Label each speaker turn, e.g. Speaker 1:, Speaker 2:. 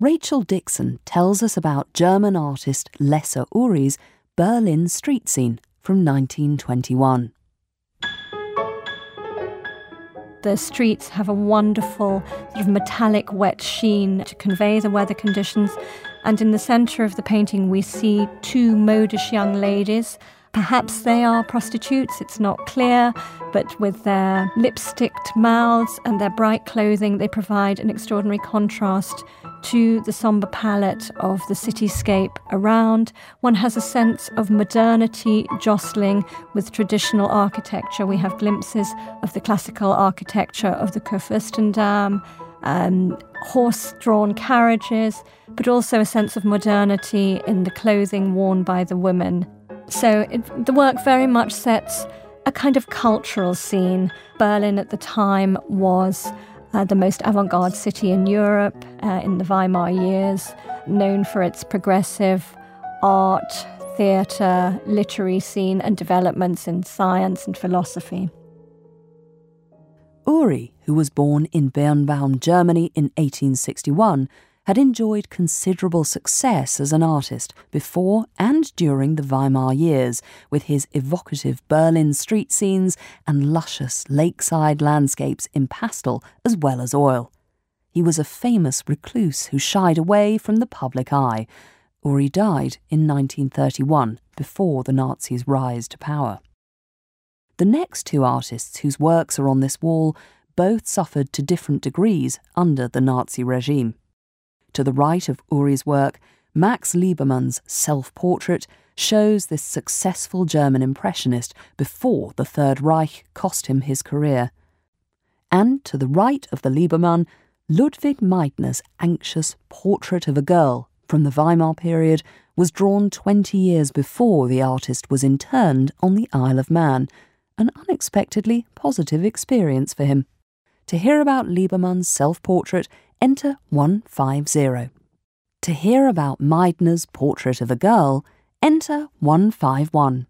Speaker 1: Rachel Dixon tells us about German artist Lesser Ury's Berlin street scene from 1921.
Speaker 2: The streets have a wonderful sort of metallic wet sheen to convey the weather conditions. And in the centre of the painting, we see two modish young ladies. Perhaps they are prostitutes, it's not clear, but with their lipsticked mouths and their bright clothing, they provide an extraordinary contrast to the somber palette of the cityscape around. One has a sense of modernity jostling with traditional architecture. We have glimpses of the classical architecture of the Kurfürstendamm, um, horse drawn carriages, but also a sense of modernity in the clothing worn by the women. So it, the work very much sets a kind of cultural scene. Berlin at the time was uh, the most avant garde city in Europe uh, in the Weimar years, known for its progressive art, theatre, literary scene, and developments in science and philosophy.
Speaker 1: Ury, who was born in Birnbaum, Germany in 1861, had enjoyed considerable success as an artist before and during the Weimar years, with his evocative Berlin street scenes and luscious lakeside landscapes in pastel as well as oil. He was a famous recluse who shied away from the public eye, or he died in 1931 before the Nazis' rise to power. The next two artists whose works are on this wall both suffered to different degrees under the Nazi regime. To the right of Ury's work, Max Liebermann's self portrait shows this successful German impressionist before the Third Reich cost him his career. And to the right of the Liebermann, Ludwig Meidner's anxious portrait of a girl from the Weimar period was drawn 20 years before the artist was interned on the Isle of Man, an unexpectedly positive experience for him. To hear about Liebermann's self portrait, enter 150. To hear about Meidner's portrait of a girl, enter 151.